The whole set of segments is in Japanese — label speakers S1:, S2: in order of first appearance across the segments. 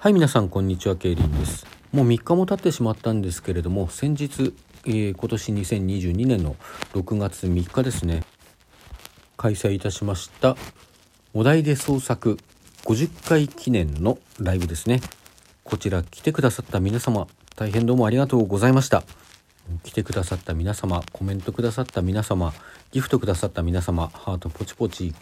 S1: はい皆さんこんにちは。ケイリンです。もう3日も経ってしまったんですけれども先日、えー、今年2022年の6月3日ですね開催いたしましたお題で創作50回記念のライブですね。こちら来てくださった皆様大変どうもありがとうございました。来てくださった皆様コメントくださった皆様ギフトくださった皆様ハートポチポチ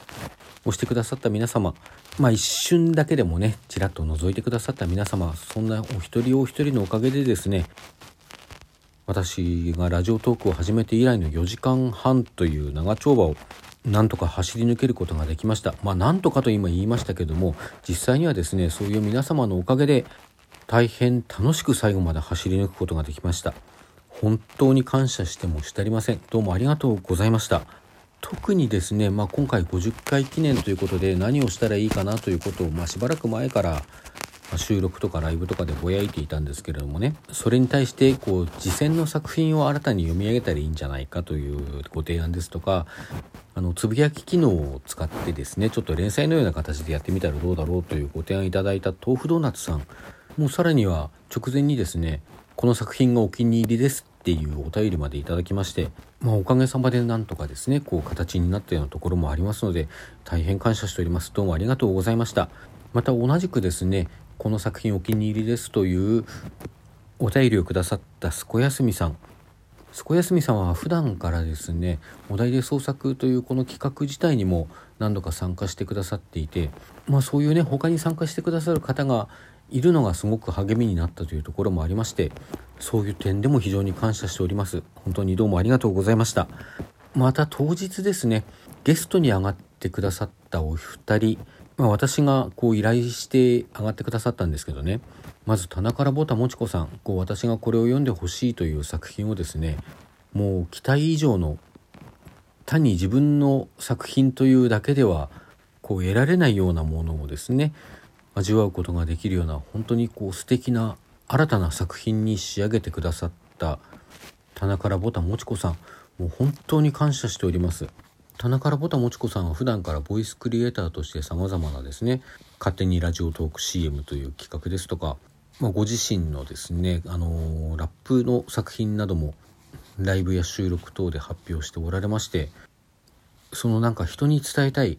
S1: 押してくださった皆様まあ一瞬だけでもねちらっと覗いてくださった皆様そんなお一人お一人のおかげでですね私がラジオトークを始めて以来の4時間半という長丁場をなんとか走り抜けることができました。まあなんとかと今言いましたけども実際にはですねそういう皆様のおかげで大変楽しく最後まで走り抜くことができました。本当に感謝してもしたりません。どうもありがとうございました。特にですね、まあ、今回50回記念ということで何をしたらいいかなということを、まあ、しばらく前から収録とかライブとかでぼやいていたんですけれどもね。それに対してこう次戦の作品を新たに読み上げたらいいんじゃないかというご提案ですとかあのつぶやき機能を使ってですねちょっと連載のような形でやってみたらどうだろうというご提案いただいた豆腐ドーナツさん。もうさらには直前にですねこの作品がお気に入りですっていうお便りまでいただきまして、まあ、おかげさまでなんとかですねこう形になったようなところもありますので大変感謝しております。どうもありがとうございました。また同じくですねこの作品お気に入りですというお便りをくださったすこやすみさん。すこやすみさんは普段からですねお題で創作というこの企画自体にも何度か参加してくださっていてまあそういうね他に参加してくださる方がいるのがすごく励みになったというところもありましてそういう点でも非常に感謝しております。本当にどうもありがとうございました。また当日ですねゲストに上がってくださったお二人、まあ、私がこう依頼して上がってくださったんですけどねまず棚からぼたもちこさんこう私がこれを読んでほしいという作品をですねもう期待以上の単に自分の作品というだけではこう得られないようなものをですね味わうことができるような本当にこう素敵な新たな作品に仕上げてくださった棚からぼたもちこさん。もう本当に感謝しております。棚からぼたもちこさんは普段からボイスクリエイターとして様々なですね勝手にラジオトーク CM という企画ですとか、まあ、ご自身のですね、あのー、ラップの作品などもライブや収録等で発表しておられましてそのなんか人に伝えたい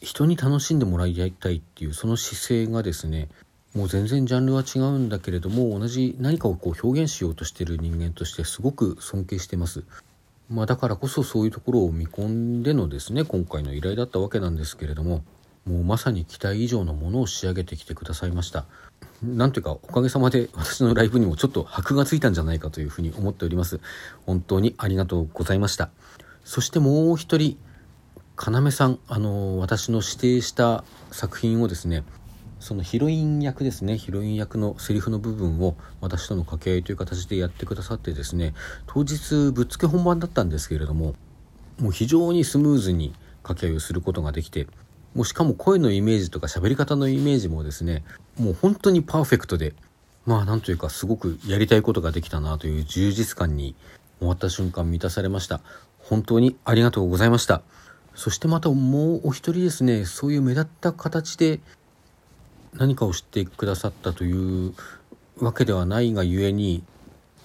S1: 人に楽しんでもらいたいっていうその姿勢がですねもう全然ジャンルは違うんだけれども同じ何かをこう表現しようとしてる人間としてすごく尊敬してます。まあ、だからこそそういうところを見込んでのですね今回の依頼だったわけなんですけれどももうまさに期待以上のものを仕上げてきてくださいました。なんていうかおかげさまで私のライブにもちょっと箔がついたんじゃないかというふうに思っております。本当にありがとうございました。そしてもう一人要さん、あの私の指定した作品をですねそのヒロイン役ですねヒロイン役のセリフの部分を私との掛け合いという形でやってくださってですね当日ぶっつけ本番だったんですけれどももう非常にスムーズに掛け合いをすることができてもうしかも声のイメージとか喋り方のイメージもですねもう本当にパーフェクトでまあなんというかすごくやりたいことができたなという充実感に終わった瞬間満たされました。本当にありがとうございました。そしてまたもうお一人ですねそういう目立った形で何かを知ってくださったというわけではないがゆえに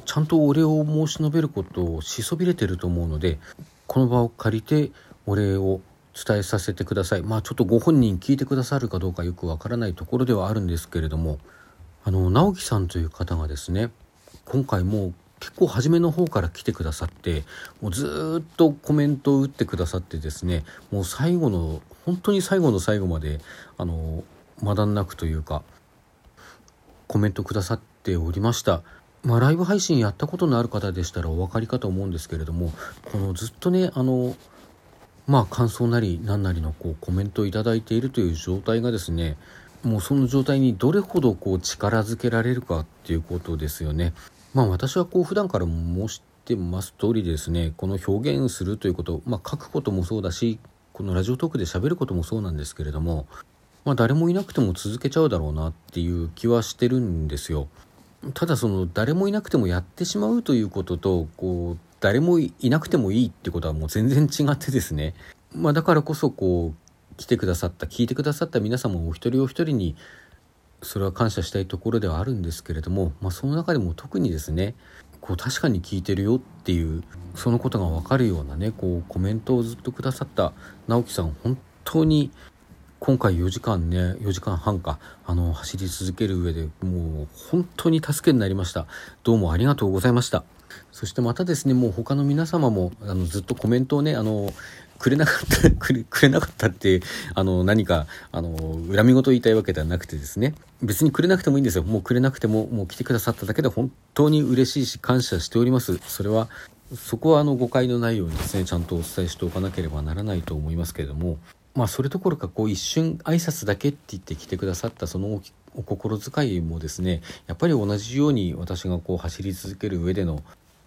S1: ちゃんとお礼を申し述べることをしそびれてると思うのでこの場を借りてお礼を伝えさせてください。まあちょっとご本人聞いてくださるかどうかよくわからないところではあるんですけれどもあの直樹さんという方がですね今回も結構初めの方から来てくださってもうずっとコメントを打ってくださってですねもう最後の本当に最後の最後まであのまだんなくというかコメントくださっておりました。まあ、ライブ配信やったことのある方でしたらお分かりかと思うんですけれどもこのずっとねあのまあ感想なり何なりのこうコメントを頂いているという状態がですねもうその状態にどれほどこう力づけられるかっていうことですよね。まあ私はこう普段から申してます通りですねこの表現するということ、まあ、書くこともそうだしこのラジオトークで喋ることもそうなんですけれども、まあ、誰もいなくても続けちゃうだろうなっていう気はしてるんですよ。ただその誰もいなくてもやってしまうということとこう誰もいなくてもいいってことはもう全然違ってですね、まあ、だからこそこう来てくださった聞いてくださった皆様お一人お一人にそれは感謝したいところではあるんですけれども、まあ、その中でも特にですねこう確かに聞いてるよっていうそのことが分かるようなねこうコメントをずっとくださった直樹さん本当に今回4時間ね4時間半かあの走り続ける上でもう本当に助けになりました。どうもありがとうございました。そしてまたですねもう他の皆様もあのずっとコメントをねあのくれなかった くれくれなかったってあの何かあの恨み事を言いたいわけではなくてですね。別にくれなくてもいいんですよ。もうくれなくてももう来てくださっただけで本当に嬉しいし感謝しております。それはそこはあの誤解のないようにですねちゃんとお伝えしておかなければならないと思いますけれども。まあそれどころかこう一瞬挨拶だけって言って来てくださったそのお心遣いもですねやっぱり同じように私がこう走り続ける上での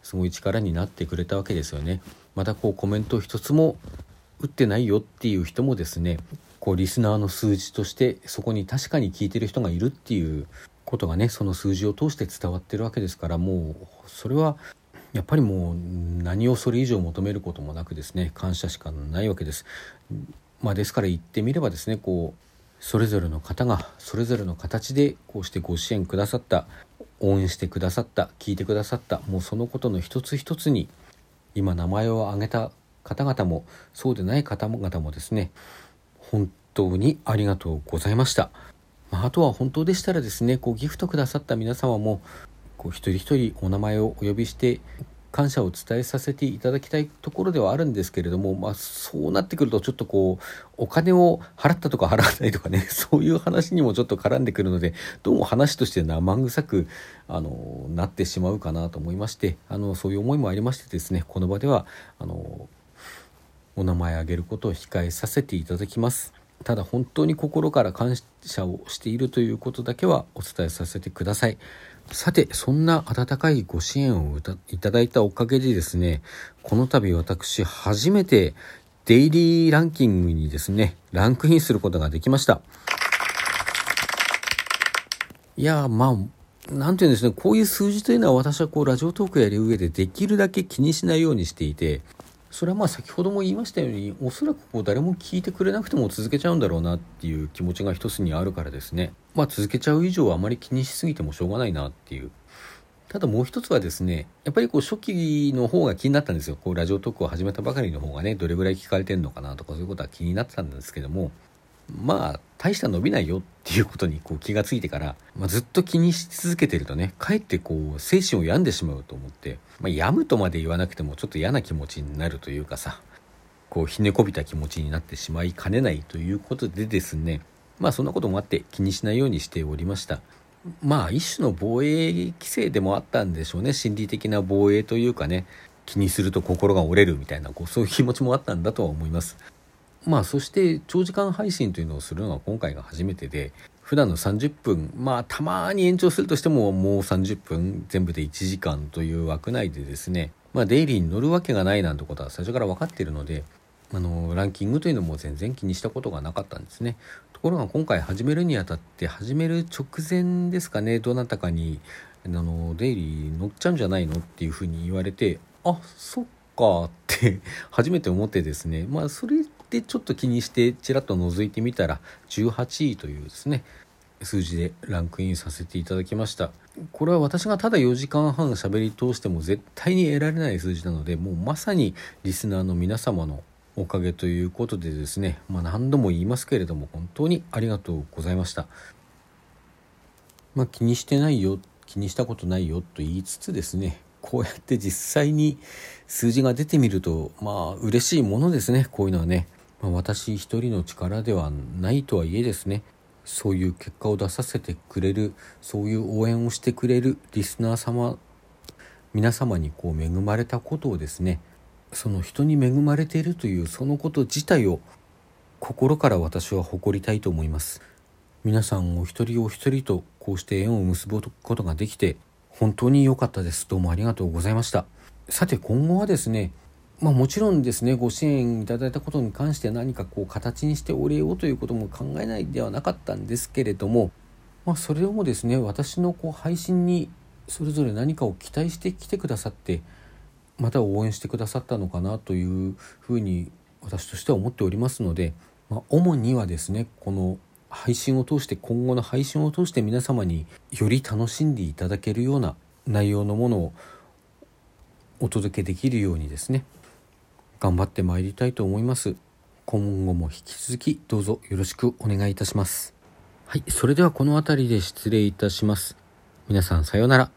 S1: すごい力になってくれたわけですよね。またこうコメント一つも打ってないよっていう人もですねこうリスナーの数字としてそこに確かに聞いてる人がいるっていうことがねその数字を通して伝わってるわけですからもうそれはやっぱりもう何をそれ以上求めることもなくですね感謝しかないわけです。まあ、ですから言ってみればですねこうそれぞれの方がそれぞれの形でこうしてご支援くださった応援してくださった聞いてくださったもうそのことの一つ一つに今名前を挙げた方々もそうでない方々もですね本当にありがとうございました、まあ、あとは本当でしたらですねこうギフトくださった皆様もこう一人一人お名前をお呼びして感謝を伝えさせていただきたいところではあるんですけれども、まあ、そうなってくるとちょっとこうお金を払ったとか払わないとかね そういう話にもちょっと絡んでくるのでどうも話として生臭くあのなってしまうかなと思いましてあのそういう思いもありましてですねこの場ではあのお名前挙げることを控えさせていただきます。ただ本当に心から感謝をしているということだけはお伝えさせてください。さて、そんな温かいご支援をいただいたおかげでですね、この度私初めてデイリーランキングにですね、ランクインすることができました。いやまあ、なんていうんですね、こういう数字というのは私はこうラジオトークやる上でできるだけ気にしないようにしていて、それはまあ先ほども言いましたようにおそらくこう誰も聞いてくれなくても続けちゃうんだろうなっていう気持ちが一つにあるからですね。まあ続けちゃう以上あまり気にしすぎてもしょうがないなっていう。ただもう一つはですねやっぱりこう初期の方が気になったんですよ。こうラジオトークを始めたばかりの方がねどれぐらい聞かれてるのかなとかそういうことは気になってたんですけどもまあ大した伸びないよっていうことにこう気がついてから、まあ、ずっと気にし続けてるとねかえってこう精神を病んでしまうと思って、まあ、病むとまで言わなくてもちょっと嫌な気持ちになるというかさこうひねこびた気持ちになってしまいかねないということでですねまあそんなこともあって気にしないようにしておりました。まあ一種の防衛規制でもあったんでしょうね心理的な防衛というかね気にすると心が折れるみたいなこうそういう気持ちもあったんだとは思います。まあそして長時間配信というのをするのは今回が初めてで普段の30分まあたまに延長するとしてももう30分全部で1時間という枠内でですねまあデイリーに乗るわけがないなんてことは最初から分かっているのであのランキングというのも全然気にしたことがなかったんですね。ところが今回始めるにあたって始める直前ですかねどなたかにあのデイリー乗っちゃうんじゃないのっていうふうに言われてあそっかって初めて思ってですねまあそれでちょっと気にしてちらっと覗いてみたら18位というですね数字でランクインさせていただきましたこれは私がただ4時間半喋り通しても絶対に得られない数字なのでもうまさにリスナーの皆様のおかげということでですね、まあ、何度も言いますけれども本当にありがとうございました。まあ、気にしてないよ気にしたことないよと言いつつですねこうやって実際に数字が出てみるとまあ嬉しいものですねこういうのはね、まあ、私一人の力ではないとはいえですね。そういう結果を出させてくれるそういう応援をしてくれるリスナー様皆様にこう恵まれたことをですねその人に恵まれているというそのこと自体を心から私は誇りたいと思います。皆さんお一人お一人とこうして縁を結ぶことができて本当に良かったです。どうもありがとうございました。さて今後はですねまあ、もちろんですねご支援いただいたことに関して何かこう形にしてお礼をということも考えないではなかったんですけれども、まあ、それでもですね私のこう配信にそれぞれ何かを期待してきてくださってまた応援してくださったのかなというふうに私としては思っておりますので、まあ、主にはですねこの配信を通して今後の配信を通して皆様により楽しんでいただけるような内容のものをお届けできるようにですね頑張ってまいりたいと思います。今後も引き続きどうぞよろしくお願いいたします。はいそれではこの辺りで失礼いたします。皆さんさようなら。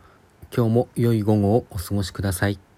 S1: 今日も良い午後をお過ごしください。